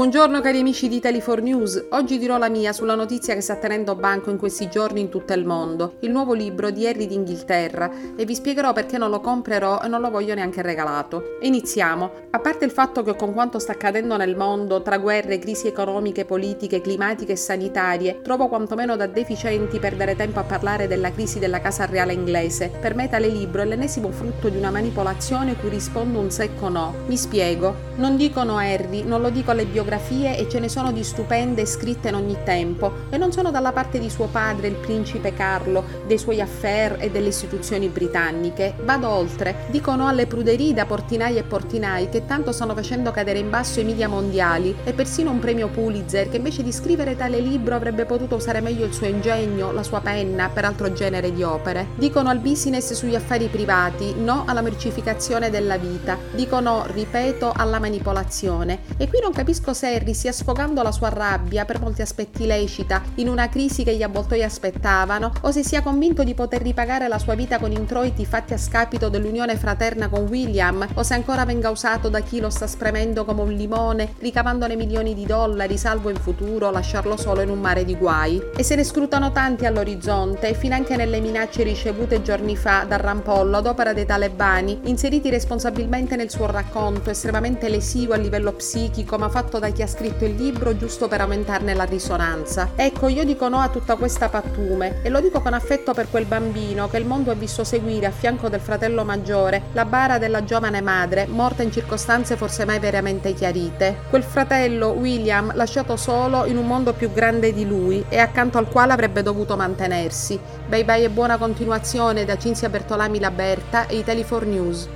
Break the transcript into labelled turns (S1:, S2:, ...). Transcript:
S1: Buongiorno cari amici di Tele4 News, oggi dirò la mia sulla notizia che sta tenendo banco in questi giorni in tutto il mondo, il nuovo libro di Harry d'Inghilterra e vi spiegherò perché non lo comprerò e non lo voglio neanche regalato. Iniziamo. A parte il fatto che con quanto sta accadendo nel mondo, tra guerre, crisi economiche, politiche, climatiche e sanitarie, trovo quantomeno da deficienti perdere tempo a parlare della crisi della Casa Reale inglese. Per me tale libro è l'ennesimo frutto di una manipolazione cui rispondo un secco no. Mi spiego. Non dicono Harry, non lo dico alle biografie e ce ne sono di stupende scritte in ogni tempo e non sono dalla parte di suo padre, il principe Carlo, dei suoi affair e delle istituzioni britanniche. Vado oltre, dicono alle pruderie da portinai e portinai che tanto stanno facendo cadere in basso i media mondiali e persino un premio Pulitzer che invece di scrivere tale libro avrebbe potuto usare meglio il suo ingegno, la sua penna per altro genere di opere. Dicono al business sugli affari privati, no alla mercificazione della vita. Dicono, ripeto, alla manipolazione. E qui non capisco se Harry stia sfogando la sua rabbia, per molti aspetti lecita, in una crisi che gli avvoltoi aspettavano, o se sia convinto di poter ripagare la sua vita con introiti fatti a scapito dell'unione fraterna con William, o se ancora venga usato da chi lo sta spremendo come un limone, ricavandone milioni di dollari, salvo in futuro lasciarlo solo in un mare di guai. E se ne scrutano tanti all'orizzonte, finanche nelle minacce ricevute giorni fa dal rampollo ad opera dei talebani, inseriti responsabilmente nel suo racconto estremamente lesivo a livello psichico ma fatto da chi ha scritto il libro giusto per aumentarne la risonanza. Ecco, io dico no a tutta questa pattume e lo dico con affetto per quel bambino che il mondo ha visto seguire a fianco del fratello maggiore la bara della giovane madre, morta in circostanze forse mai veramente chiarite. Quel fratello, William, lasciato solo in un mondo più grande di lui e accanto al quale avrebbe dovuto mantenersi. Bye bye e buona continuazione da Cinzia Bertolami Laberta e Italy4 News.